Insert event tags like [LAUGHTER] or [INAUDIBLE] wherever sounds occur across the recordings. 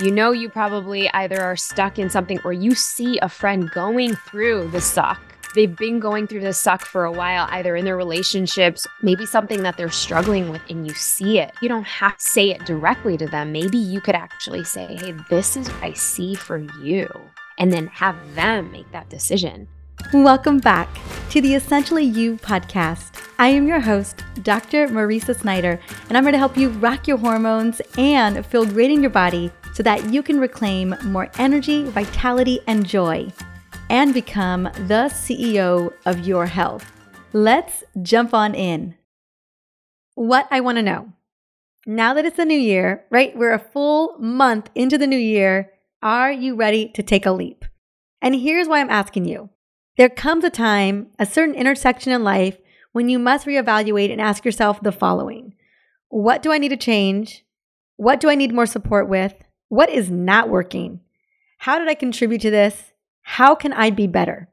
You know, you probably either are stuck in something or you see a friend going through the suck. They've been going through the suck for a while, either in their relationships, maybe something that they're struggling with, and you see it. You don't have to say it directly to them. Maybe you could actually say, Hey, this is what I see for you, and then have them make that decision. Welcome back to the Essentially You podcast. I am your host, Dr. Mariza Snyder, and I'm here to help you rock your hormones and feel great in your body so that you can reclaim more energy, vitality, and joy and become the CEO of your health. Let's jump on in. What I want to know now that it's the new year, right? We're a full month into the new year. Are you ready to take a leap? And here's why I'm asking you. There comes a time, a certain intersection in life, when you must reevaluate and ask yourself the following What do I need to change? What do I need more support with? What is not working? How did I contribute to this? How can I be better?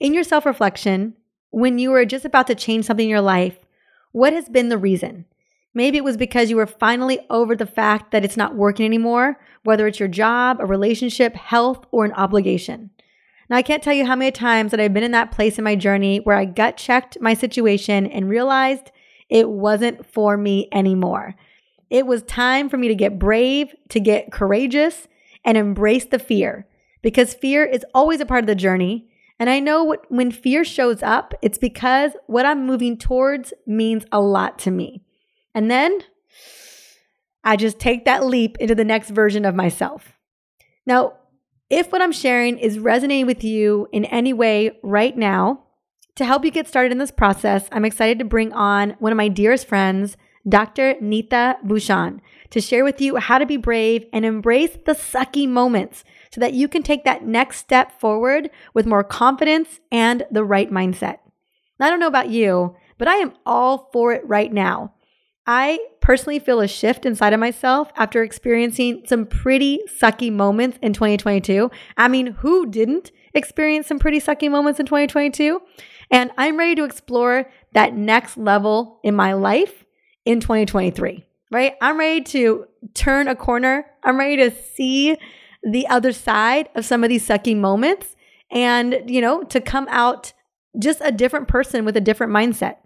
In your self reflection, when you were just about to change something in your life, what has been the reason? Maybe it was because you were finally over the fact that it's not working anymore, whether it's your job, a relationship, health, or an obligation. Now, I can't tell you how many times that I've been in that place in my journey where I gut checked my situation and realized it wasn't for me anymore. It was time for me to get brave, to get courageous, and embrace the fear because fear is always a part of the journey. And I know what, when fear shows up, it's because what I'm moving towards means a lot to me. And then I just take that leap into the next version of myself. Now, if what I'm sharing is resonating with you in any way right now, to help you get started in this process, I'm excited to bring on one of my dearest friends, Dr. Neeta Bhushan, to share with you how to be brave and embrace the sucky moments so that you can take that next step forward with more confidence and the right mindset. I don't know about you, but I am all for it right now. I personally feel a shift inside of myself after experiencing some pretty sucky moments in 2022. I mean, who didn't experience some pretty sucky moments in 2022? And I'm ready to explore that next level in my life in 2023, right? I'm ready to turn a corner. I'm ready to see the other side of some of these sucky moments and, you know, to come out just a different person with a different mindset.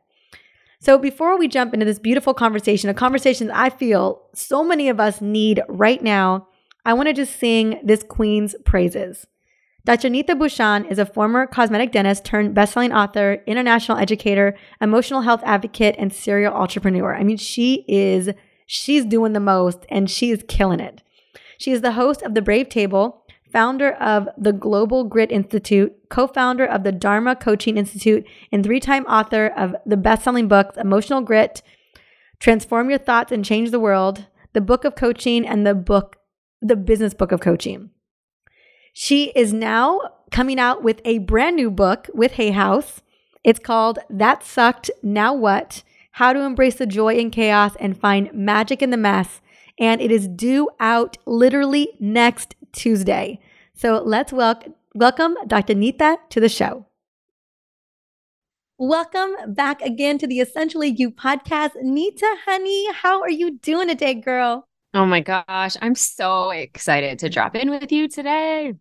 So, before we jump into this beautiful conversation, a conversation that I feel so many of us need right now, I want to just sing this queen's praises. Dr. Neeta Bhushan is a former cosmetic dentist turned bestselling author, international educator, emotional health advocate, and serial entrepreneur. I mean, she is, she's doing the most and she is killing it. She is the host of The Brave Table, founder of the Global Grit Institute, co founder of the Dharma Coaching Institute, and three time author of the best selling books Emotional Grit, Transform Your Thoughts and Change the World, the Book of Coaching, and the book, the Business Book of Coaching. She is now coming out with a brand new book with Hay House. It's called That Sucked, Now What? How to Embrace the Joy in Chaos and Find Magic in the Mess and it is due out literally next Tuesday. So let's welcome welcome Dr. Neeta to the show. Welcome back again to the Essentially You podcast. Neeta, honey, how are you doing today, girl? Oh my gosh, I'm so excited to drop in with you today.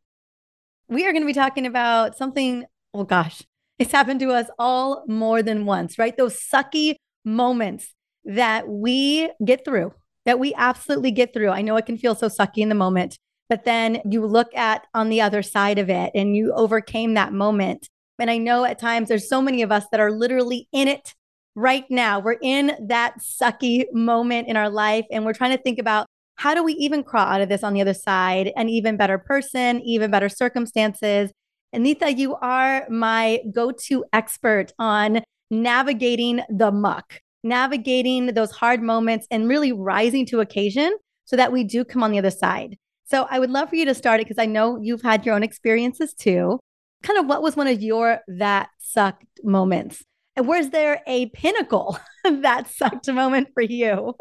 We are going to be talking about something, oh gosh, it's happened to us all more than once, right? Those sucky moments that we get through that we absolutely get through. I know it can feel so sucky in the moment, but then you look at on the other side of it and you overcame that moment. And I know at times there's so many of us that are literally in it right now. We're in that sucky moment in our life and we're trying to think about how do we even crawl out of this on the other side, an even better person, even better circumstances. Anita, you are my go to expert on navigating the muck navigating those hard moments and really rising to occasion so that we do come on the other side. So I would love for you to start it because I know you've had your own experiences too. Kind of what was one of your that sucked moments? And was there a pinnacle [LAUGHS] that sucked moment for you?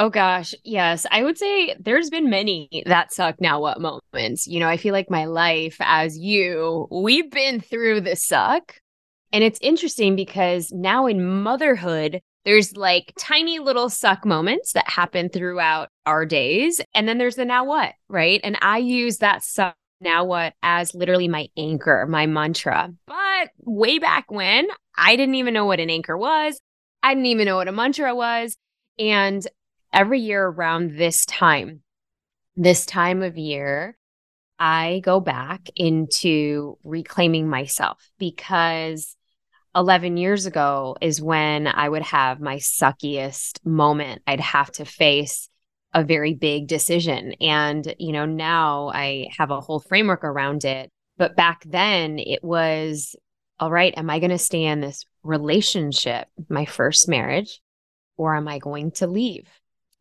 Oh gosh, yes. I would say there's been many that suck now what moments. You know, I feel like my life as you, we've been through the suck. And it's interesting because now in motherhood, There's like tiny little suck moments that happen throughout our days. And then there's the now what, right? And I use that suck now what as literally my anchor, my mantra. But way back when, I didn't even know what an anchor was. I didn't even know what a mantra was. And every year around this time, this time of year, I go back into reclaiming myself because 11 years ago is when I would have my suckiest moment. I'd have to face a very big decision. And, you know, now I have a whole framework around it. But back then it was, all right, am I going to stay in this relationship, my first marriage, or am I going to leave?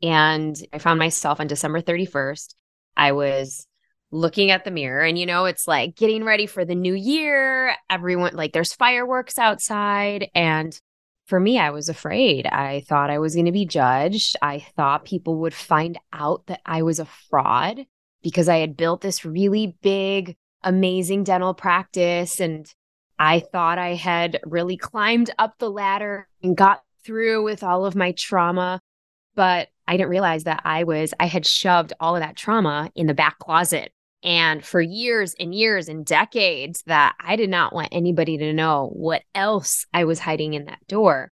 And I found myself on December 31st. I was looking at the mirror and you know it's like getting ready for the new year everyone like there's fireworks outside. And for me i was afraid. I thought i was going to be judged. I thought people would find out that i was a fraud because i had built this really big amazing dental practice. And i thought i had really climbed up the ladder and got through with all of my trauma. But I didn't realize that I was, I had shoved all of that trauma in the back closet and for years and years and decades, that I did not want anybody to know what else I was hiding in that door.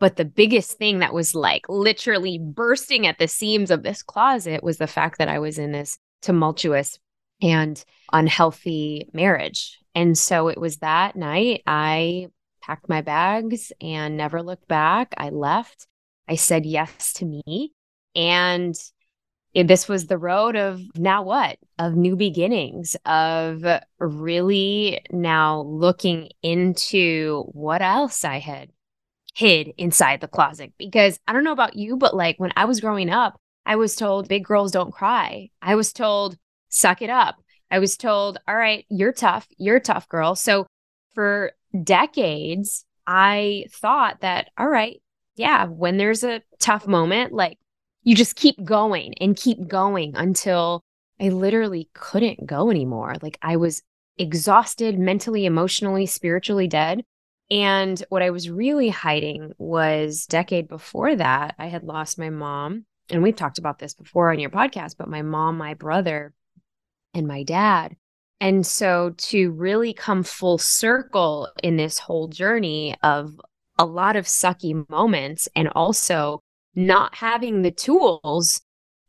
But the biggest thing that was like literally bursting at the seams of this closet was the fact that I was in this tumultuous and unhealthy marriage. And so it was that night I packed my bags and never looked back. I left. I said yes to me. And this was the road of now what? Of new beginnings, of really now looking into what else I had hid inside the closet. Because I don't know about you, but like when I was growing up, I was told big girls don't cry. I was told suck it up. I was told, all right, you're tough. You're a tough girl. So for decades, I thought that, all right, yeah, when there's a tough moment, like you just keep going and keep going until I literally couldn't go anymore. Like I was exhausted mentally, emotionally, spiritually dead. And what I was really hiding was decade before that, I had lost my mom. And we've talked about this before on your podcast, but my mom, my brother, and my dad. And so to really come full circle in this whole journey of a lot of sucky moments and also not having the tools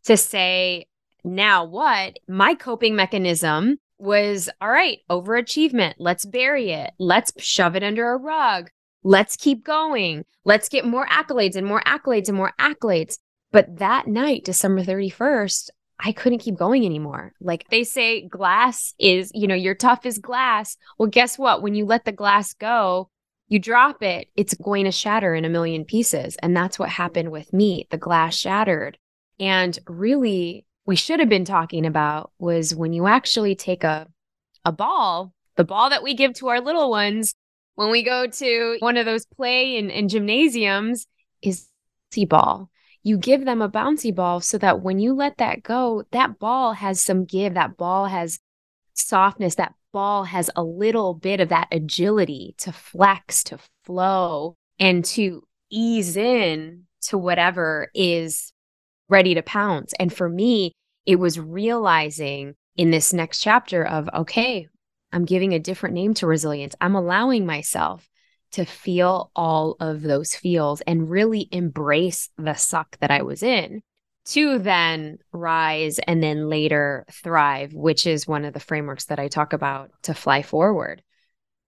to say, now what? My coping mechanism was all right, overachievement. Let's bury it. Let's shove it under a rug. Let's keep going. Let's get more accolades and more accolades and more accolades. But that night, December 31st, I couldn't keep going anymore. Like they say, glass is, you know, you're tough as glass. Well, guess what? When you let the glass go, you drop it, it's going to shatter in a million pieces. And that's what happened with me. The glass shattered. And really, we should have been talking about was when you actually take a, a ball, the ball that we give to our little ones when we go to one of those play and, and gymnasiums is bouncy ball. You give them a bouncy ball so that when you let that go, that ball has some give, that ball has softness, that ball has a little bit of that agility to flex, to flow, and to ease in to whatever is ready to pounce. And for me, it was realizing in this next chapter of, okay, I'm giving a different name to resilience. I'm allowing myself to feel all of those feels and really embrace the suck that I was in to then rise and then later thrive, which is one of the frameworks that I talk about to fly forward.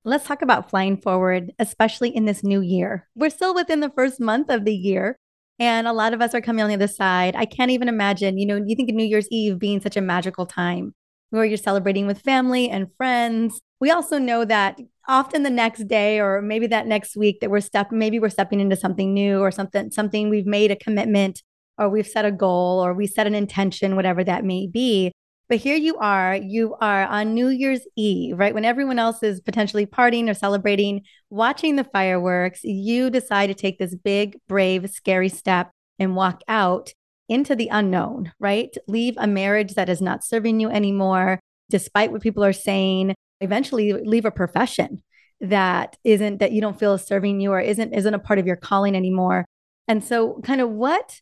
Let's talk about flying forward, especially in this new year. We're still within the first month of the year, and a lot of us are coming on the other side. I can't even imagine, you know, you think of New Year's Eve being such a magical time where you're celebrating with family and friends. We also know that often the next day or maybe that next week that we're step maybe we're stepping into something new or something something we've made a commitment or we've set a goal or we set an intention, whatever that may be. But here you are, you are on New Year's Eve, right? When everyone else is potentially partying or celebrating, watching the fireworks, you decide to take this big, brave, scary step and walk out into the unknown, right? Leave a marriage that is not serving you anymore, despite what people are saying. Eventually, leave a profession that isn't that you don't feel is serving you or isn't isn't a part of your calling anymore And so, kind of what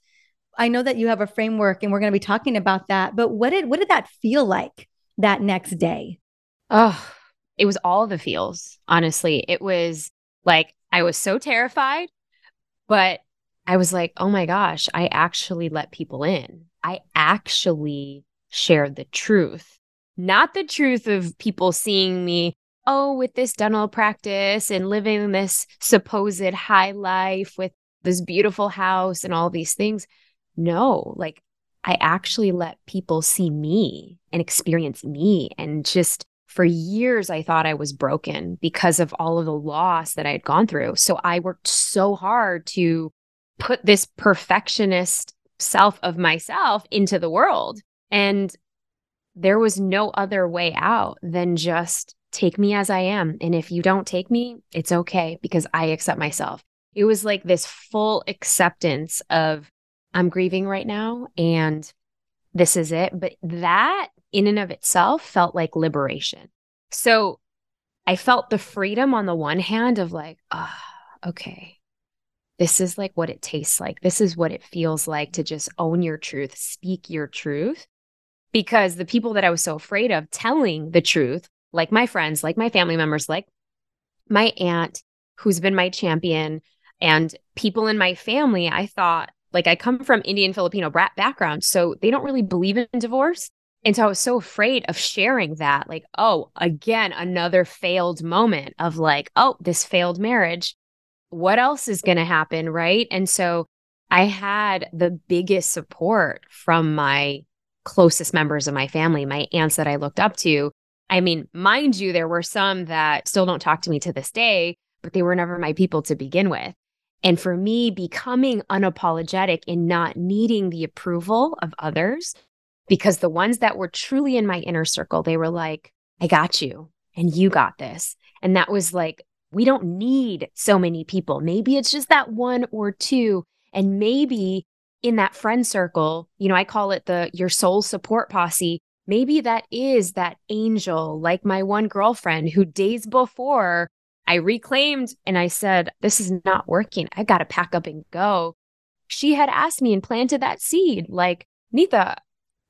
I know that you have a framework and we're going to be talking about that, but what did what did that feel like that next day? Oh, it was all the feels, honestly. It was like I was so terrified, but I was like, "Oh my gosh, I actually let people in. I actually shared the truth. Not the truth of people seeing me oh, with this dental practice and living this supposed high life with this beautiful house and all these things. No, like I actually let people see me and experience me. And just for years, I thought I was broken because of all of the loss that I had gone through. So I worked so hard to put this perfectionist self of myself into the world. And there was no other way out than just take me as I am. And if you don't take me, it's okay because I accept myself. It was like this full acceptance of I'm grieving right now and this is it. But that in and of itself felt like liberation. So I felt the freedom on the one hand of like, ah, oh, okay, this is like what it tastes like. This is what it feels like to just own your truth, speak your truth. Because the people that I was so afraid of telling the truth like my friends, like my family members, like my aunt, who's been my champion, and people in my family, I thought, like, I come from Indian Filipino background. So they don't really believe in divorce. And so I was so afraid of sharing that, like, oh, again, another failed moment of like, oh, this failed marriage. What else is going to happen? Right. And so I had the biggest support from my closest members of my family, my aunts that I looked up to, I mean, mind you, there were some that still don't talk to me to this day, but they were never my people to begin with. And for me, becoming unapologetic in not needing the approval of others, because the ones that were truly in my inner circle, they were like, I got you and you got this. And that was like, we don't need so many people. Maybe it's just that one or two. And maybe in that friend circle, you know, I call it the your soul support posse maybe that is that angel, like my one girlfriend who days before I reclaimed and I said, This is not working. I got to pack up and go. She had asked me and planted that seed like, Neeta,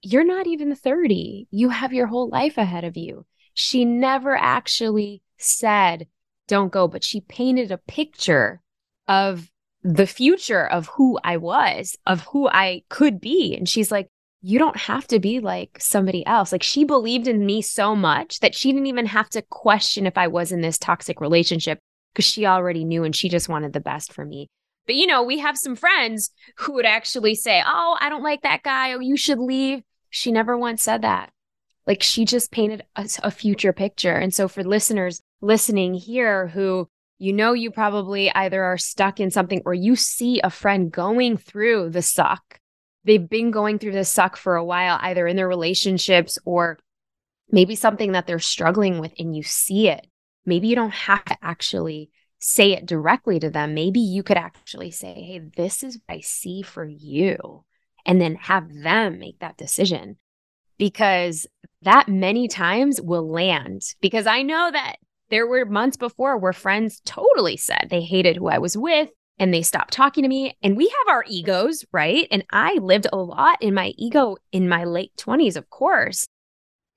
you're not even 30. You have your whole life ahead of you. She never actually said, Don't go, but she painted a picture of the future of who I was, of who I could be. And she's like, you don't have to be like somebody else. Like she believed in me so much that she didn't even have to question if I was in this toxic relationship because she already knew and she just wanted the best for me. But you know, we have some friends who would actually say, Oh, I don't like that guy. Oh, you should leave. She never once said that. Like she just painted a, a future picture. And so for listeners listening here who you know you probably either are stuck in something or you see a friend going through the suck they've been going through this suck for a while, either in their relationships or maybe something that they're struggling with, and you see it. Maybe you don't have to actually say it directly to them. Maybe you could actually say, Hey, this is what I see for you. And then have them make that decision because that many times will land. Because I know that there were months before where friends totally said they hated who I was with and they stopped talking to me. And we have our egos, right? And I lived a lot in my ego in my late 20s, of course.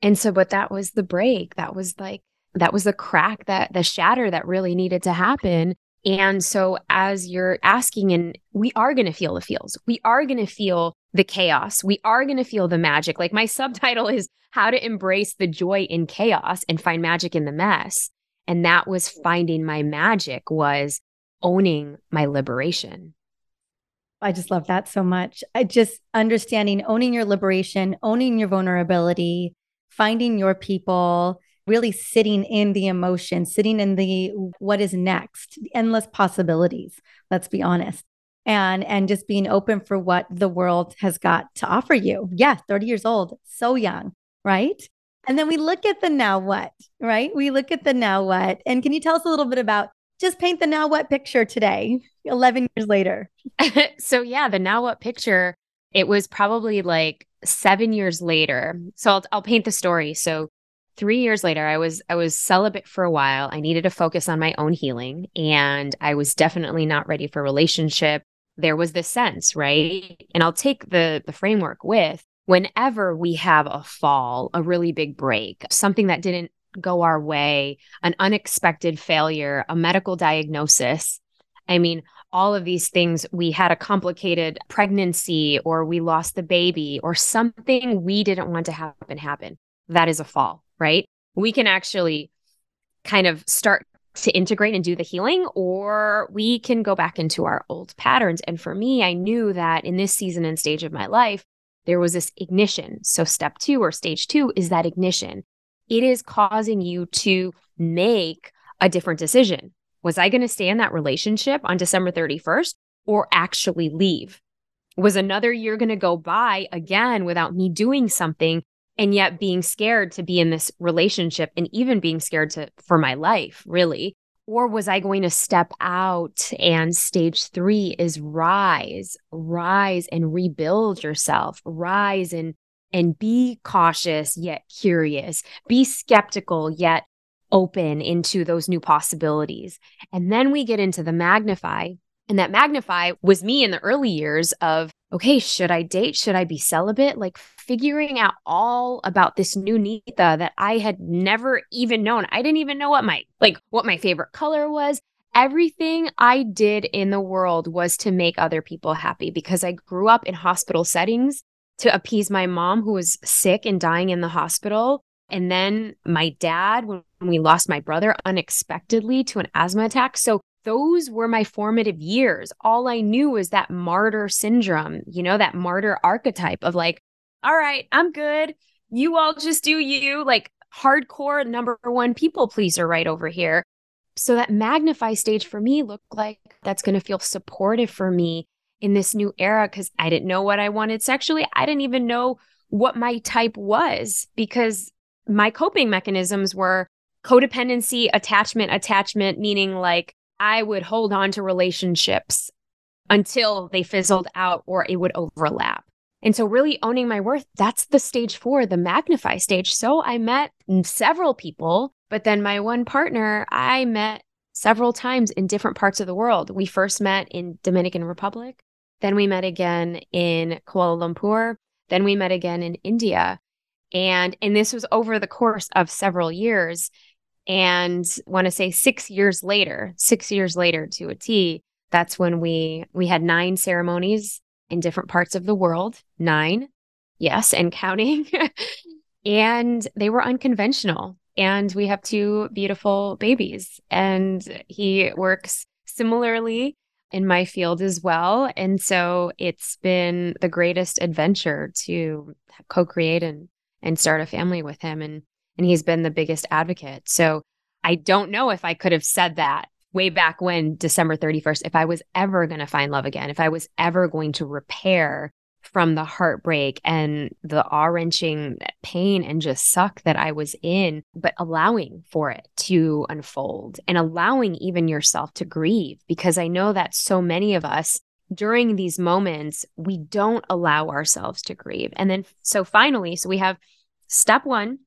And so, but that was the break. That was like, that was the crack, that the shatter that really needed to happen. And so, as you're asking, and we are going to feel the feels, we are going to feel the chaos, we are going to feel the magic. Like my [LAUGHS] subtitle is How to Embrace the Joy in Chaos and Find Magic in the Mess. And that was finding my magic, was owning my liberation. I just love that so much. I just understanding owning your liberation, owning your vulnerability, finding your people, really sitting in the emotion, sitting in the what is next, endless possibilities, let's be honest. And and just being open for what the world has got to offer you. Yeah, 30 years old, so young, right? And then we look at the now what, right? We look at the now what. And can you tell us a little bit about just paint the now what picture today, 11 years later. [LAUGHS] so, yeah, the now what picture, it was probably like seven years later. So, I'll, I'll paint the story. So, three years later i was i was celibate for a while i needed to focus on my own healing and i was definitely not ready for relationship there was this sense, right? And I'll take the the framework with whenever we have a fall, a really big break, something that didn't go our way, an unexpected failure, a medical diagnosis. I mean, all of these things, we had a complicated pregnancy or we lost the baby or something we didn't want to happen happen. That is a fall, right? We can actually kind of start to integrate and do the healing, or we can go back into our old patterns. And for me, I knew that in this season and stage of my life, there was this ignition. So, step two or stage two is that ignition. It is causing you to make a different decision. Was I going to stay in that relationship on December 31st or actually leave? Was another year going to go by again without me doing something and yet being scared to be in this relationship and even being scared to for my life really or was i going to step out and stage 3 is rise rise and rebuild yourself rise and and be cautious yet curious be skeptical yet open into those new possibilities and then we get into the magnify and that magnify was me in the early years of okay, should I date? Should I be celibate? Like figuring out all about this new Neeta that I had never even known. I didn't even know what my like what my favorite color was. Everything I did in the world was to make other people happy because I grew up in hospital settings to appease my mom who was sick and dying in the hospital. And then my dad, when we lost my brother unexpectedly to an asthma attack. So those were my formative years. All I knew was that martyr syndrome, you know, that martyr archetype of like, all right, I'm good. You all just do you, like hardcore number one people pleaser right over here. So that magnify stage for me looked like that's going to feel supportive for me in this new era because I didn't know what I wanted sexually. I didn't even know what my type was because my coping mechanisms were codependency, attachment, attachment, meaning like I would hold on to relationships until they fizzled out or it would overlap. And so, really owning my worth, that's the stage four, the magnify stage. So, I met several people, but then my one partner, I met several times in different parts of the world. We first met in Dominican Republic, then we met again in Kuala Lumpur, then we met again in India. And and this was over the course of several years. And want to say six years later, six years later to a T, that's when we we had nine ceremonies in different parts of the world. Nine, yes, and counting. [LAUGHS] and they were unconventional. And we have two beautiful babies. And he works similarly in my field as well. And so it's been the greatest adventure to co-create and and start a family with him. And and he's been the biggest advocate. So I don't know if I could have said that way back when December 31st, if I was ever going to find love again, if I was ever going to repair from the heartbreak and the awe wrenching pain and just suck that I was in, but allowing for it to unfold and allowing even yourself to grieve. Because I know that so many of us during these moments, we don't allow ourselves to grieve. And then, so finally, so we have step one,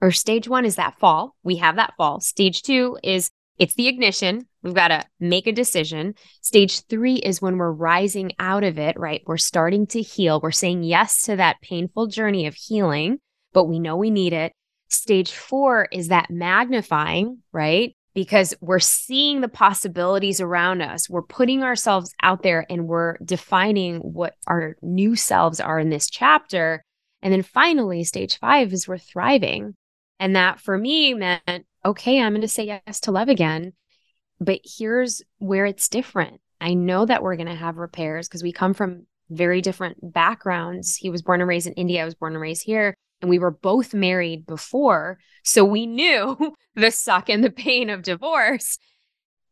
or stage one is that fall. We have that fall. Stage two is it's the ignition. We've got to make a decision. Stage three is when we're rising out of it, right? We're starting to heal. We're saying yes to that painful journey of healing, but we know we need it. Stage four is that magnifying, right? Because we're seeing the possibilities around us. We're putting ourselves out there and we're defining what our new selves are in this chapter. And then finally, stage five is we're thriving. And that for me meant, okay, I'm going to say yes to love again. But here's where it's different. I know that we're going to have repairs because we come from very different backgrounds. He was born and raised in India. I was born and raised here. And we were both married before. So we knew [LAUGHS] the suck and the pain of divorce.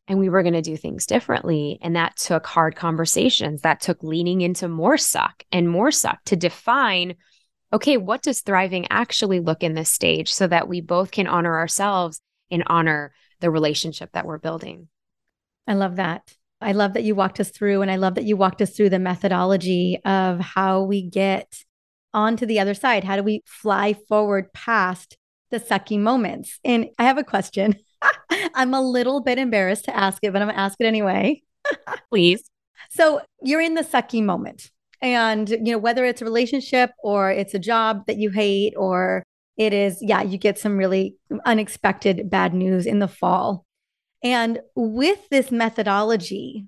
And we were going to do things differently. And that took hard conversations. That took leaning into more suck and more suck to define okay, what does thriving actually look in this stage so that we both can honor ourselves and honor the relationship that we're building? I love that. I love that you walked us through, and I love that you walked us through the methodology of how we get onto the other side. How do we fly forward past the sucky moments? And I have a question. [LAUGHS] I'm a little bit embarrassed to ask it, but I'm going to ask it anyway. [LAUGHS] Please. So you're in the sucky moment. And, you know, whether it's a relationship or it's a job that you hate or it is, yeah, you get some really unexpected bad news in the fall. And with this methodology,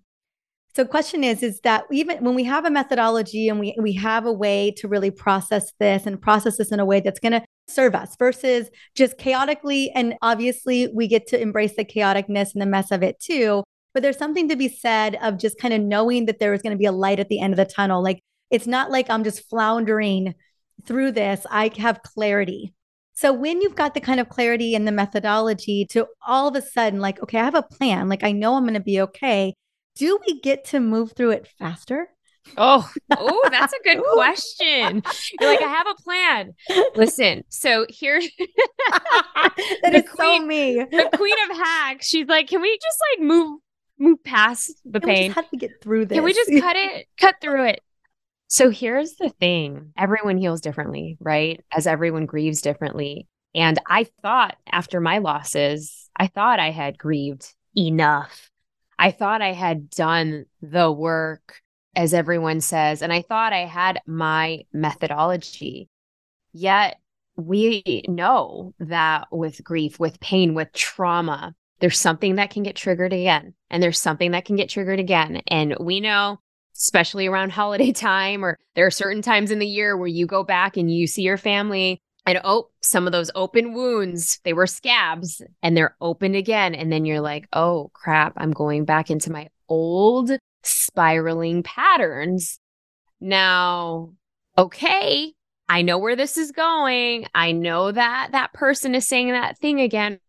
so question is, is that even when we have a methodology and we, we have a way to really process this and process this in a way that's going to serve us versus just chaotically. And obviously we get to embrace the chaoticness and the mess of it too. But there's something to be said of just kind of knowing that there is going to be a light at the end of the tunnel. Like it's not like I'm just floundering through this. I have clarity. So when you've got the kind of clarity and the methodology to all of a sudden, like, okay, I have a plan, like I know I'm going to be okay. Do we get to move through it faster? Oh, [LAUGHS] oh, that's a good question. You're like, I have a plan. Listen, so here [LAUGHS] [LAUGHS] that is queen, so me. the queen of hacks. She's like, can we just like move move past the Can pain? have to get through this. Can we just [LAUGHS] cut it, cut through it? So here's the thing everyone heals differently, right? As everyone grieves differently. And I thought after my losses, I thought I had grieved enough. I thought I had done the work, as everyone says, and I thought I had my methodology. Yet we know that with grief, with pain, with trauma, there's something that can get triggered again, and there's something that can get triggered again. And we know especially around [LAUGHS] holiday time, or there are certain times in the year where you go back and you see your family and oh, some of those open wounds, they were scabs and they're opened again. And then you're like, oh crap, I'm going back into my old spiraling patterns. Now, okay, I know where this is going. I know that that person is saying that thing again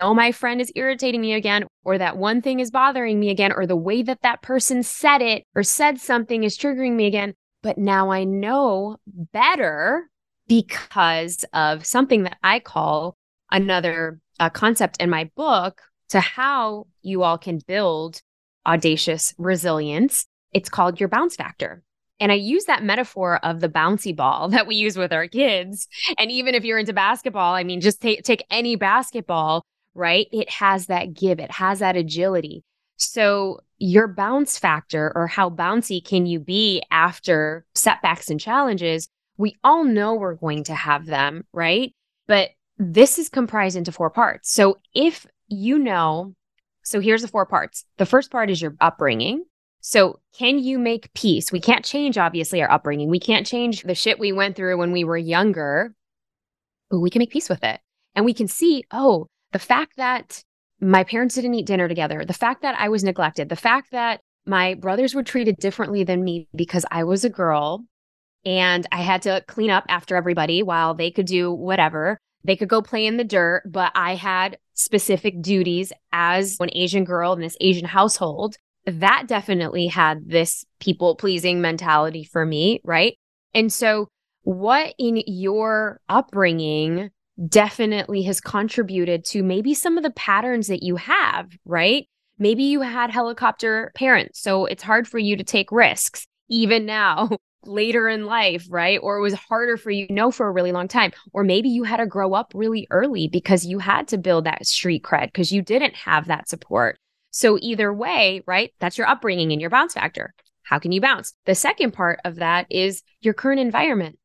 oh, my friend is irritating me again, or that one thing is bothering me again, or the way that that person said it or said something is triggering me again. But now I know better because of something that I call another uh, concept in my book to how you all can build audacious resilience. It's called your bounce factor. And I use that metaphor of the bouncy ball [LAUGHS] that we use with our kids. And even if you're into basketball, I mean, just take, take any basketball right? It has that give, it has that agility. So, your bounce factor, or how bouncy can you be after setbacks and challenges? We all know we're going to have them, right? But this is comprised into four parts. So, if you know, so here's the four parts. The first part is your upbringing. So, can you make peace? We can't change, obviously, our upbringing. We can't change the shit we went through when we were younger, but we can make peace with it. And we can see, oh, the fact that my parents didn't eat dinner together, the fact that I was neglected, the fact that my brothers were treated differently than me because I was a girl and I had to clean up after everybody while they could do whatever. They could go play in the dirt, but I had specific duties as an Asian girl in this Asian household. That definitely had this people pleasing mentality for me, right? And so, what in your upbringing definitely has contributed to maybe some of the patterns that you have, right? Maybe you had helicopter parents, so it's hard for you to take risks even now. [LAUGHS] later in life, right? Or it was harder for you to know for a really long time. Or maybe you had to grow up really early because you had to build that street cred because you didn't have that support. So, either way, right? That's your upbringing and your bounce factor. How can you bounce? The second part of that is your current environment.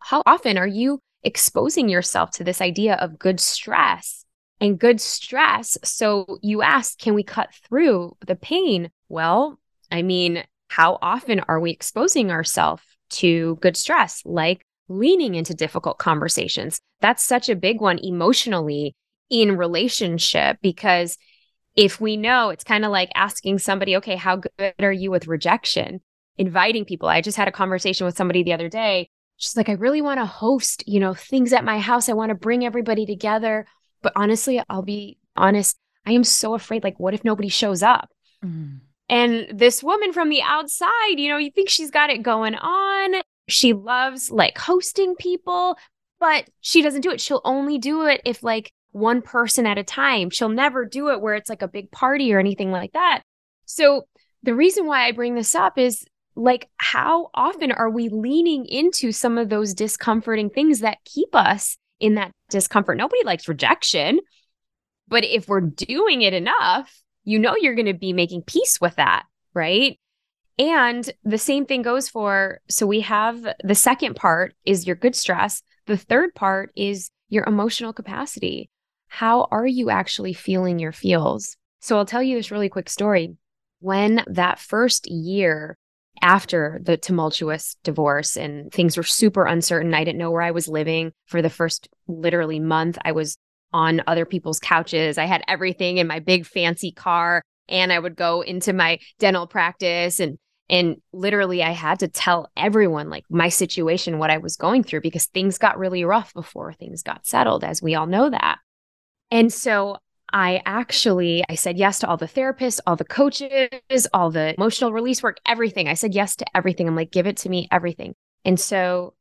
How often are you exposing yourself to this idea of good stress and good stress. So you ask, can we cut through the pain? Well, I mean, how often are we exposing ourselves to good stress, like leaning into difficult conversations? That's such a big one emotionally in relationship because if we know it's kind of like asking somebody, okay, how good are you with rejection? Inviting people. I just had a conversation with somebody the other day she's like, I really want to host, you know, things at my house. I want to bring everybody together. But honestly, I'll be honest, I am so afraid. Like, what if nobody shows up? Mm. And this woman from the outside, you know, you think she's got it going on. She loves like hosting people, but she doesn't do it. She'll only do it if like one person at a time. She'll never do it where it's like a big party or anything like that. So the reason why I bring this up is like how often are we leaning into some of those discomforting things that keep us in that discomfort nobody likes rejection but if we're doing it enough you know you're going to be making peace with that right And the same thing goes for so we have the second part is your good stress. The third part is your emotional capacity. How are you actually feeling your feels? So I'll tell you this really quick story. When that first year after the tumultuous divorce and things were super uncertain, I didn't know where I was living for the first literally month. I was on other people's couches. I had everything in my big fancy car and I would go into my dental practice and and literally I had to tell everyone like my situation what I was going through because things got really rough before things got settled as we all know that. And so I actually I said yes to all the therapists, all the coaches, all the emotional release work, everything. I said yes to everything. I'm like give it to me everything. And so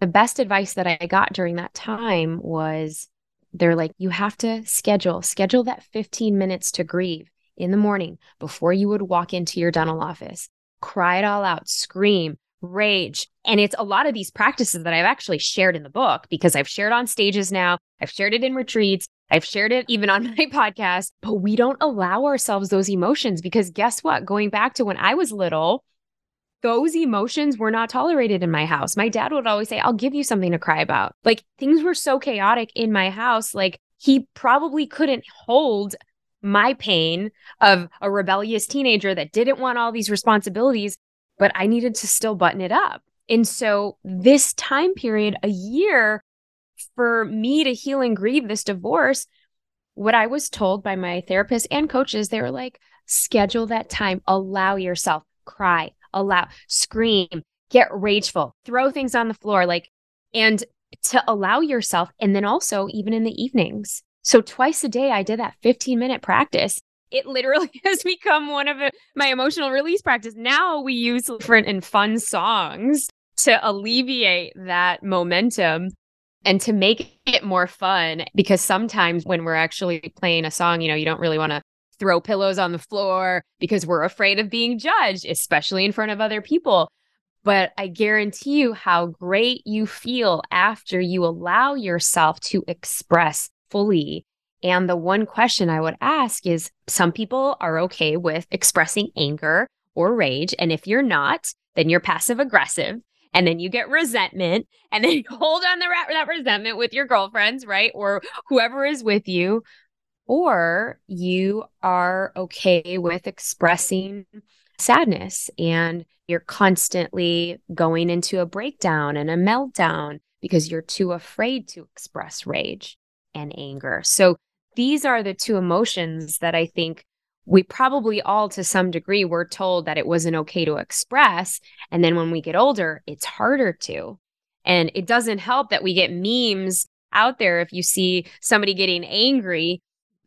the best advice that I got during that time was they're like you have to schedule schedule that 15 minutes to grieve in the morning before you would walk into your dental office, cry it all out, scream, rage. And it's a lot of these practices that I've actually shared in the book because I've shared on stages now, I've shared it in retreats, I've shared it even on [LAUGHS] my podcast, but we don't allow ourselves those emotions because guess what? Going back to when I was little, those emotions were not tolerated in my house. My dad would always say, I'll give you something to cry about. Like things were so chaotic in my house. Like he probably couldn't hold my pain of a rebellious teenager that didn't want all these responsibilities, but I needed to still button it up. And so, this time period, a year for me to heal and grieve this divorce, what I was told by my therapist and coaches, they were like, schedule that time, allow yourself, cry, allow, scream, get rageful, throw things on the floor, like, and to allow yourself. And then also, even in the evenings, so twice a day, I did that 15 minute practice. It literally [LAUGHS] has become one of my emotional release practice. Now we use different and fun songs to alleviate that momentum and to make it more fun. Because sometimes when we're actually playing a song, you know, you don't really want to throw pillows on the floor because we're afraid of being judged, especially in front of other people. But I guarantee you how great you feel after you allow yourself to express fully. And the one question I would ask is some people are okay with expressing anger or rage. And if you're not, then you're passive aggressive. And then you get resentment and then [LAUGHS] you hold on the that resentment with your girlfriends, right? Or whoever is with you. Or you are okay with expressing sadness and you're constantly going into a breakdown and a meltdown because you're too afraid to express rage and anger. So these are the two emotions that I think we probably all to some degree were told that it wasn't okay to express. And then when we get older, it's harder to. And it doesn't help that we get memes out there. If you see somebody getting angry,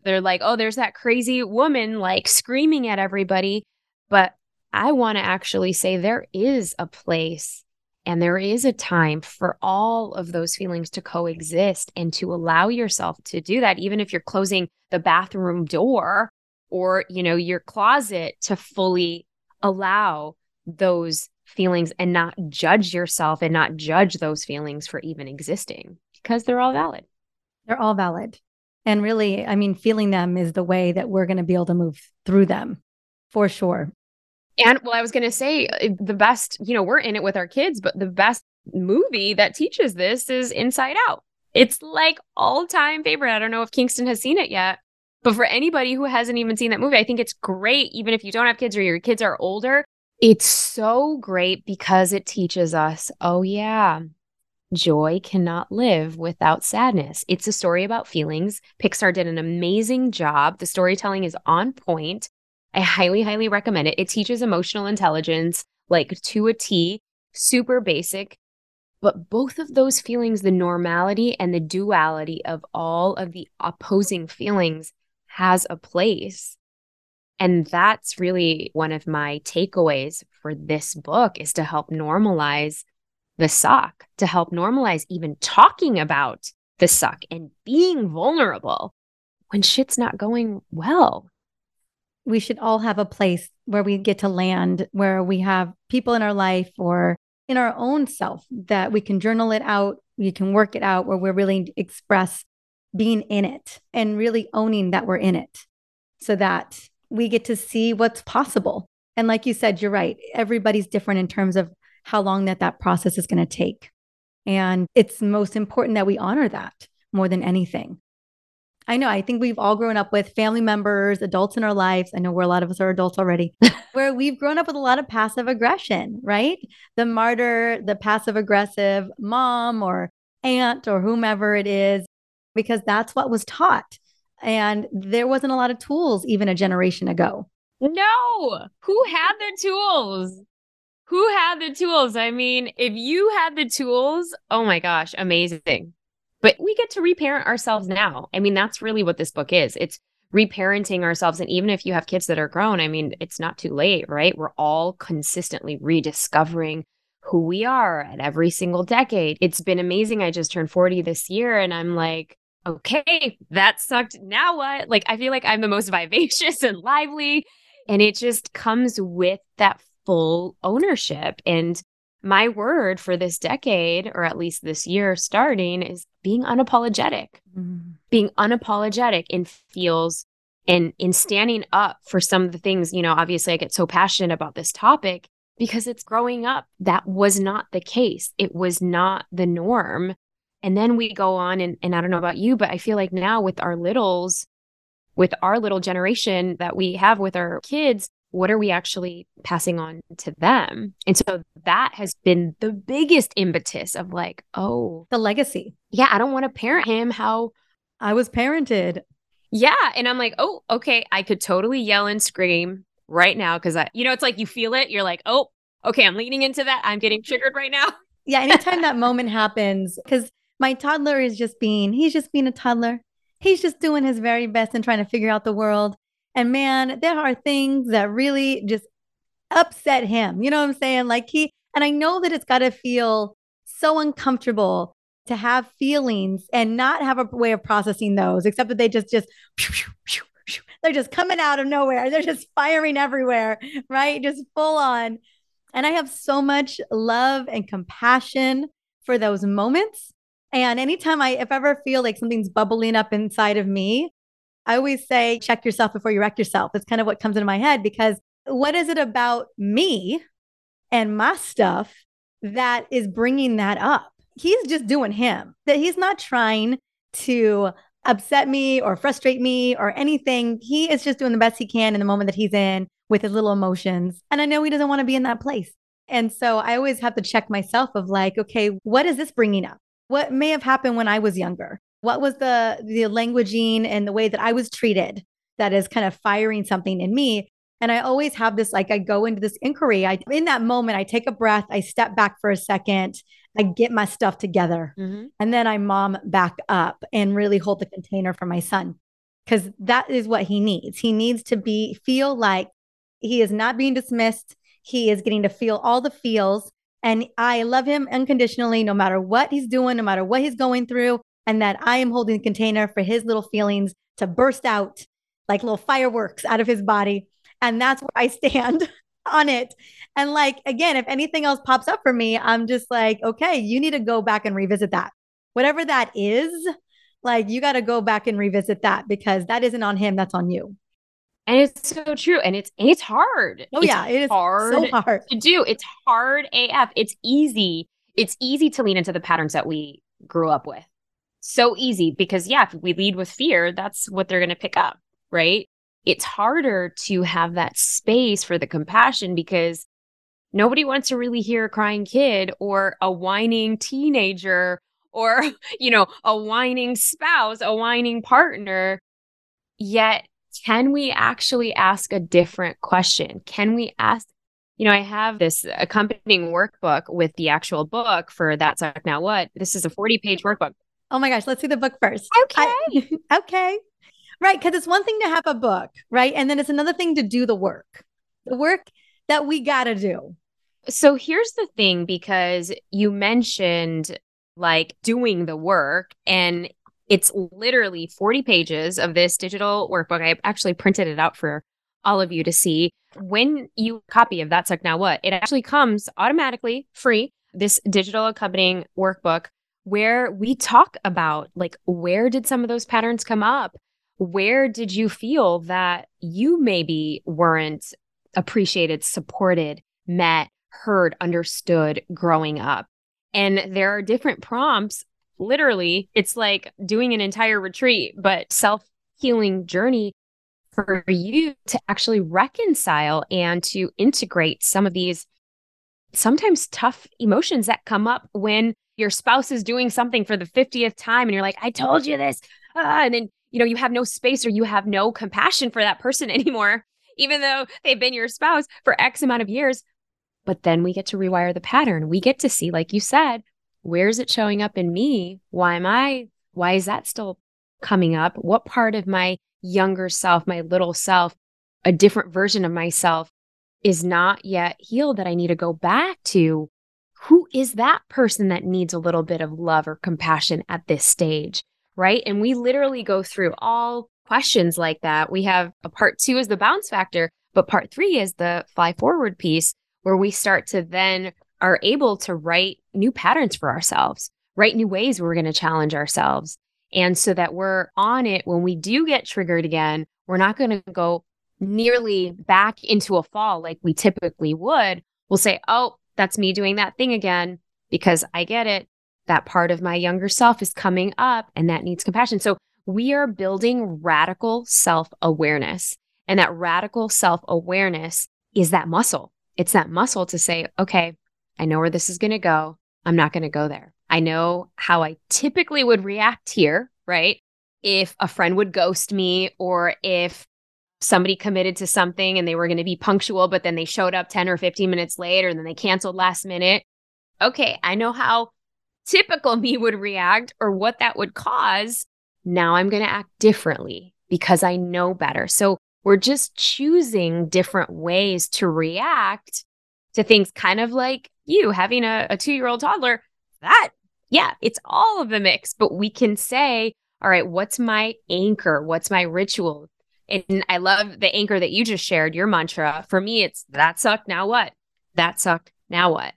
they're like, oh, there's that crazy woman like screaming at everybody. But I want to actually say there is a place and there is a time for all of those feelings to coexist and to allow yourself to do that, even if you're closing the bathroom door or, you know, your closet to fully allow those feelings and not judge yourself and not judge those feelings for even existing because they're all valid. They're all valid. And really, I mean, feeling them is the way that we're going to be able to move through them for sure. And well, I was going to say uh, the best, you know, we're in it with our kids, but the best movie that teaches this is Inside Out. It's like all time favorite. I don't know if Kingston has seen it yet, but for anybody who hasn't even seen that movie, I think it's great, even if you don't have kids or your kids are older. It's so great because it teaches us, oh, yeah, joy cannot live without sadness. It's a story about feelings. Pixar did an amazing job. The storytelling is on point. I highly, highly recommend it. It teaches emotional intelligence like to a T, super basic. But both of those feelings, the normality and the duality of all of the opposing feelings, has a place. And that's really one of my takeaways for this book is to help normalize the suck, to help normalize even talking about the suck and being vulnerable when shit's not going well we should all have a place where we get to land, where we have people in our life or in our own self that we can journal it out, we can work it out, where we're really express being in it and really owning that we're in it so that we get to see what's possible And like you said, you're right. Everybody's different in terms of how long that that process is going to take. And it's most important that we honor that more than anything. I know. I think we've all grown up with family members, adults in our lives. I know where a lot of us are adults already, [LAUGHS] where we've grown up with a lot of passive aggression, right? The martyr, the passive aggressive mom or aunt or whomever it is, because that's what was taught. And there wasn't a lot of tools even a generation ago. No. Who had the tools? Who had the tools? I mean, if you had the tools, oh my gosh, amazing. But we get to reparent ourselves now. I mean, that's really what this book is. It's reparenting ourselves. And even if you have kids that are grown, I mean, it's not too late, right? We're all consistently rediscovering who we are at every single decade. It's been amazing. I just turned 40 this year and I'm like, okay, that sucked. Now what? Like, I feel like I'm the most [LAUGHS] vivacious and lively. And it just comes with that full ownership. And my word for this decade, or at least this year starting, is being unapologetic. Mm-hmm. Being unapologetic in feels and in standing up for some of the things, you know, obviously I get so passionate about this topic because it's growing up. That was not the case. It was not the norm. And then we go on and, and I don't know about you, but I feel like now with our littles, with our little generation that we have with our kids, what are we actually passing on to them? And so that has been the biggest impetus of like, oh, the legacy. Yeah, I don't want to parent him how I was parented. Yeah. And I'm like, oh, okay, I could totally yell and scream right now because I, you know, it's like you feel it. You're like, oh, okay, I'm leaning into that. I'm getting triggered right now. yeah. Anytime that moment happens, because my toddler is just being, he's just being a toddler. He's just doing his very best and trying to figure out the world. And man, there are things that really just upset him. You know what I'm saying? Like he, and I know that it's got to feel so uncomfortable to have feelings and not have a way of processing those, except that they just, just, they're just coming out of nowhere. They're just firing everywhere, right? Just full on. And I have so much love and compassion for those moments. And anytime I, if ever feel like something's bubbling up inside of me, I always say, check yourself before you wreck yourself. That's kind of what comes into my head because what is it about me and my stuff that is bringing that up? He's just doing him, that he's not trying to upset me or frustrate me or anything. He is just doing the best he can in the moment that he's in with his little emotions. And I know he doesn't want to be in that place. And so I always have to check myself of like, okay, what is this bringing up? What may have happened when I was younger? What was the the languaging and the way that I was treated that is kind of firing something in me? And I always have this like I go into this inquiry. I in that moment I take a breath, I step back for a second, I get my stuff together, mm-hmm. and then I mom back up and really hold the container for my son because that is what he needs. He needs to be feel like he is not being dismissed. He is getting to feel all the feels. And I love him unconditionally, no matter what he's doing, no matter what he's going through and that I am holding the container for his little feelings to burst out like little fireworks out of his body. And that's where I [LAUGHS] stand on it. And like, again, if anything else pops up for me, I'm just like, okay, you need to go back and revisit that. Whatever that is, like, you got to go back and revisit that because that isn't on him, that's on you. And it's so true. And it's it's hard. Oh it's yeah, it is hard so hard to do. It's hard AF. It's easy. It's easy to lean into the patterns that we grew up with so easy because yeah, if we lead with fear, that's what they're going to pick up, right? It's harder to have that space for the compassion because nobody wants to really hear a crying kid or a whining teenager or, [LAUGHS] you know, a whining spouse, a whining partner. Yet, can we actually ask a different question? Can we ask, you know, I have this accompanying workbook with the actual book for That Suck Now What. This is a 40 page workbook. Oh my gosh, let's see the book first. Okay. I, okay. [LAUGHS] Right. Because it's one thing to have a book, right? And then it's another thing to do the work, the work that we got to do. So here's the thing because you mentioned like doing the work, and it's literally 40 pages of this digital workbook. I actually printed it out for all of you to see. When you copy of That Suck Now What, it actually comes automatically free, this digital accompanying workbook where we talk about like where did some of those patterns come up? Where did you feel that you maybe weren't appreciated, supported, met, heard, understood growing up. And there are different prompts. Literally, it's like doing an entire retreat, but self healing journey for you to actually reconcile and to integrate some of these sometimes tough emotions that come up when your spouse is doing something for the 50th time and you're like, I told you this. Ah, and then, you know, you have no space or you have no compassion for that person [LAUGHS] anymore, even though they've been your spouse for X amount of years. But then we get to rewire the pattern. We get to see, like you said, where is it showing up in me? Why am I, why is that still coming up? What part of my younger self, my little self, a different version of myself is not yet healed that I need to go back to? Who is that person that needs a little bit of love or compassion at this stage? Right. And we literally go through all questions like that. We have a part two is the bounce factor, but part three is the fly forward piece where we start to then are able to write new patterns for ourselves, write new ways we're going to challenge ourselves. And so that we're on it when we do get triggered again, we're not going to go nearly back into a fall like we typically would. We'll say, oh, that's me doing that thing again because I get it. That part of my younger self is coming up and that needs compassion. So we are building radical self awareness. And that radical self awareness is that muscle. It's that muscle to say, okay, I know where this is going to go. I'm not going to go there. I know how I typically would react here, right? If a friend would ghost me or if somebody committed to something and they were going to be punctual, but then they showed up 10 or 15 minutes later and then they canceled last minute. Okay, I know how typical [LAUGHS] me would react or what that would cause. Now I'm going to act differently because I know better. So we're just choosing different ways to react to things, kind of like you having a, a two year old toddler. That, yeah, it's all of the mix, but we can say, all right, what's my anchor? What's my ritual? And I love the anchor that you just shared, your mantra. For me, it's that sucked. Now what? That sucked. Now what?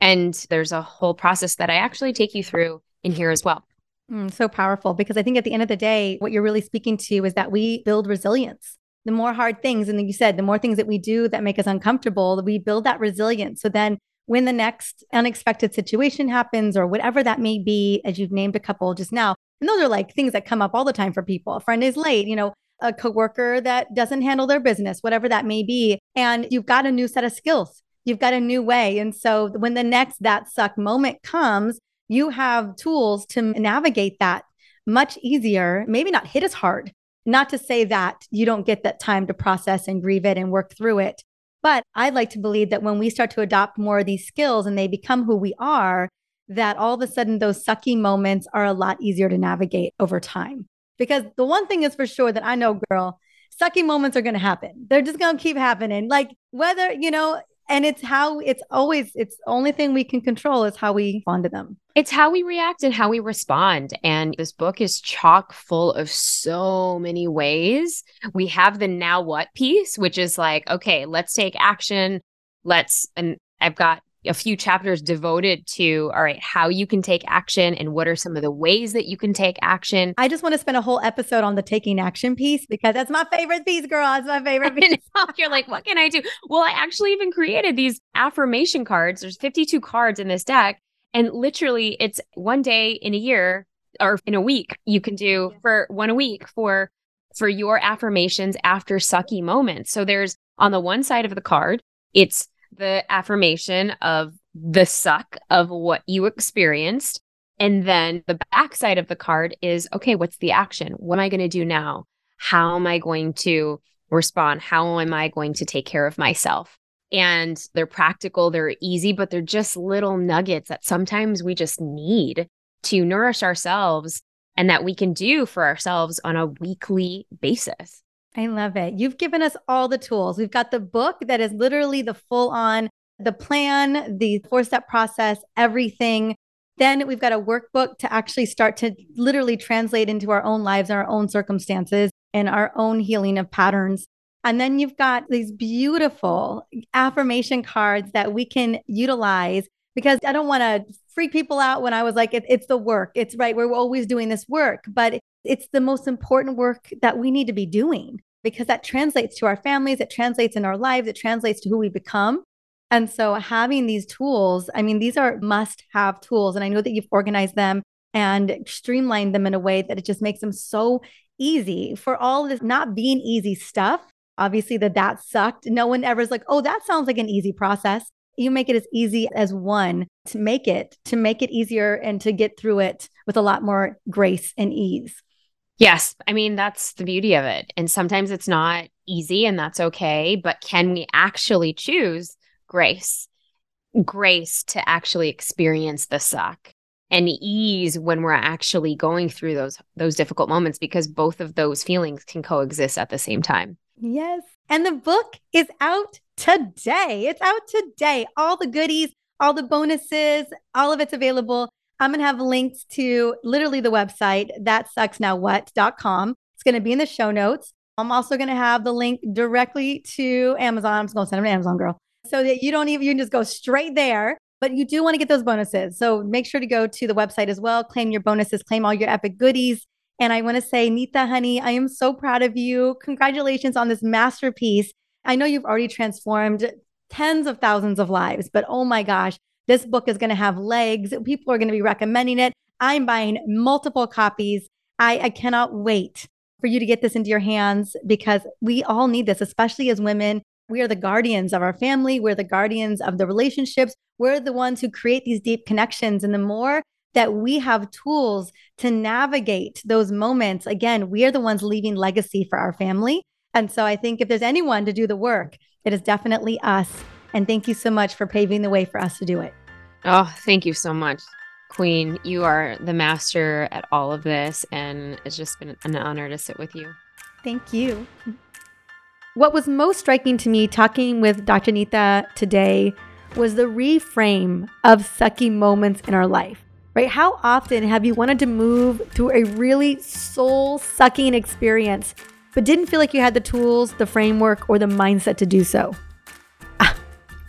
And there's a whole process that I actually take you through in here as well. Mm, so powerful because I think at the end of the day, what you're really speaking to is that we build resilience. The more hard things, and then you said, the more things that we do that make us uncomfortable, we build that resilience. So then when the next unexpected situation happens or whatever that may be, as you've named a couple just now, and those are like things that come up all the time for people. A friend is late, you know, a coworker that doesn't handle their business, whatever that may be. And you've got a new set of skills. You've got a new way. And so when the next that suck moment comes, you have tools to navigate that much easier, maybe not hit as hard. Not to say that you don't get that time to process and grieve it and work through it. But I'd like to believe that when we start to adopt more of these skills and they become who we are, that all of a sudden those sucky moments are a lot easier to navigate over time. Because the one thing is for sure that I know, girl, sucky moments are going to happen. They're just going to keep happening. Like whether, you know, and it's how it's always it's only thing we can control is how we respond to them. It's how we react and how we respond. And this book is chock full of so many ways. We have the now what piece which is like okay let's take action. Let's and i've got a few chapters devoted to all right how you can take action and what are some of the ways that you can take action. I just want to spend a whole episode on the taking action piece because that's my favorite piece girl. That's my favorite [LAUGHS] piece. you're like what can i do? Well i actually even created these affirmation cards. There's 52 cards in this deck and literally it's one day in a year or in a week you can do for one a week for for your affirmations after sucky moments. So there's on the one side of the card it's the affirmation of the suck of what you experienced. And then the backside of the card is okay, what's the action? What am I going to do now? How am I going to respond? How am I going to take care of myself? And they're practical, they're easy, but they're just little nuggets that sometimes we just need to nourish ourselves and that we can do for ourselves on a weekly basis. I love it. You've given us all the tools. We've got the book that is literally the full on, the plan, the four step process, everything. Then we've got a workbook to actually start to literally translate into our own lives, our own circumstances, and our own healing of patterns. And then you've got these beautiful affirmation cards that we can utilize because I don't want to freak people out when I was like, it, it's the work. It's right. We're always doing this work, but it's the most important work that we need to be doing. because that translates to our families, it translates in our lives, it translates to who we become. And so having these tools, I mean, these are must have tools. And I know that you've organized them and streamlined them in a way that it just makes them so easy for all this not being easy stuff. Obviously, that that sucked. No one ever is like, oh, that sounds like an easy process. You make it as easy as one to make it, to make it easier and to get through it with a lot more grace and ease. Yes. I mean, that's the beauty of it. And sometimes it's not easy, and that's okay. But can we actually choose grace? Grace to actually experience the suck and ease when we're actually going through those those difficult moments because both of those feelings can coexist at the same time. Yes. And the book is out today. It's out today. All the goodies, all the bonuses, all of it's available I'm going to have links to literally the website, that sucks now what.com. It's going to be in the show notes. I'm also going to have the link directly to Amazon. I'm just going to send them to Amazon, girl, so that you don't even, you can just go straight there. But you do want to get those bonuses. So make sure to go to the website as well, claim your bonuses, claim all your epic goodies. And I want to say, Neeta, honey, I am so proud of you. Congratulations on this masterpiece. I know you've already transformed tens of thousands of lives, but oh my gosh, this book is going to have legs. People are going to be recommending it. I'm buying multiple copies. I, I cannot wait for you to get this into your hands because we all need this, especially as women. We are the guardians of our family. We're the guardians of the relationships. We're the ones who create these deep connections. And the more that we have tools to navigate those moments, again, we are the ones leaving legacy for our family. And so I think if there's anyone to do the work, it is definitely us. And thank you so much for paving the way for us to do it. Oh, thank you so much, Queen. You are the master at all of this, and it's just been an honor to sit with you. Thank you. What was most striking to me talking with Dr. Neeta today was the reframe of sucky moments in our life, right? How often have you wanted to move through a really soul sucking experience, but didn't feel like you had the tools, the framework, or the mindset to do so?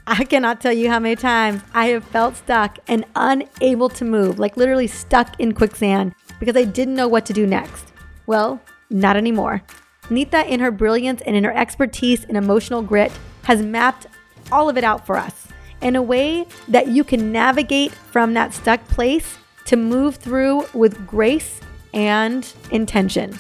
I cannot tell you how many times I have felt stuck and unable to move, like literally stuck in quicksand because I didn't know what to do next. Well, not anymore. Neeta, in her brilliance and in her expertise in emotional grit, has mapped all of it out for us in a way that you can navigate from that stuck place to move through with grace and intention.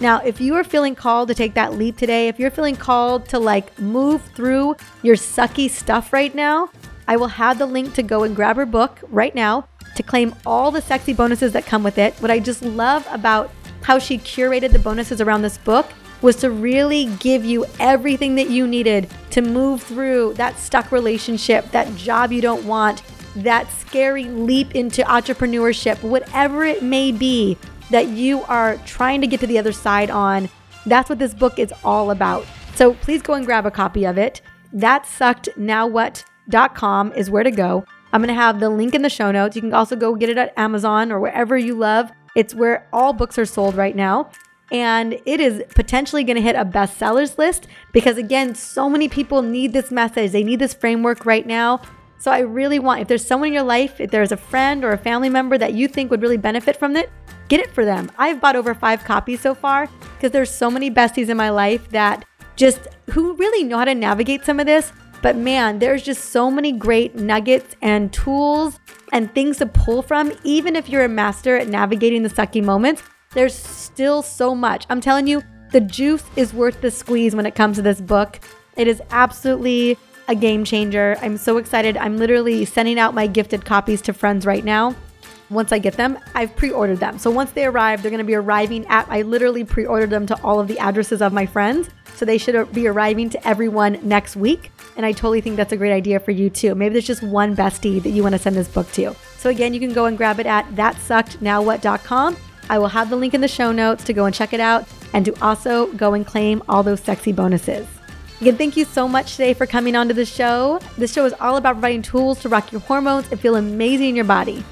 Now, if you are feeling called to take that leap today, if you're feeling called to like move through your sucky stuff right now, I will have the link to go and grab her book right now to claim all the sexy bonuses that come with it. What I just love about how she curated the bonuses around this book was to really give you everything that you needed to move through that stuck relationship, that job you don't want, that scary leap into entrepreneurship, whatever it may be that you are trying to get to the other side on. That's what this book is all about. So please go and grab a copy of it. That sucked now what.com is where to go. I'm going to have the link in the show notes. You can also go get it at Amazon or wherever you love. It's where all books are sold right now. And it is potentially going to hit a bestsellers list because, again, so many people need this message. They need this framework right now. So I really want, if there's someone in your life, if there's a friend or a family member that you think would really benefit from it, get it for them. I've bought over five copies so far because there's so many besties in my life that just who really know how to navigate some of this. But man, there's just so many great nuggets and tools and things to pull from. Even if you're a master at navigating the sucky moments, there's still so much. I'm telling you, the juice is worth the squeeze when it comes to this book. It is absolutely a game changer. I'm so excited. I'm literally sending out my gifted copies to friends right now once I get them, I've pre ordered them. So once they arrive, they're going to be arriving at, I literally pre ordered them to all of the addresses of my friends. So they should be arriving to everyone next week. And I totally think that's a great idea for you too. Maybe there's just one bestie that you want to send this book to. So again, you can go and grab it at thatsuckednowwhat.com. I will have the link in the show notes to go and check it out and to also go and claim all those sexy bonuses. Again, thank you so much today for coming onto the show. This show is all about providing tools to rock your hormones and feel amazing in your body.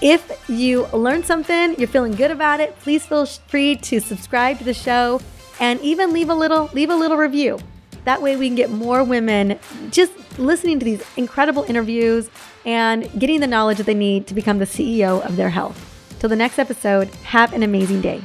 If you learned something, you're feeling good about it, please feel free to subscribe to the show and even leave a little leave a little review. That way we can get more women just listening to these incredible interviews and getting the knowledge that they need to become the CEO of their health. Till the next episode, have an amazing day.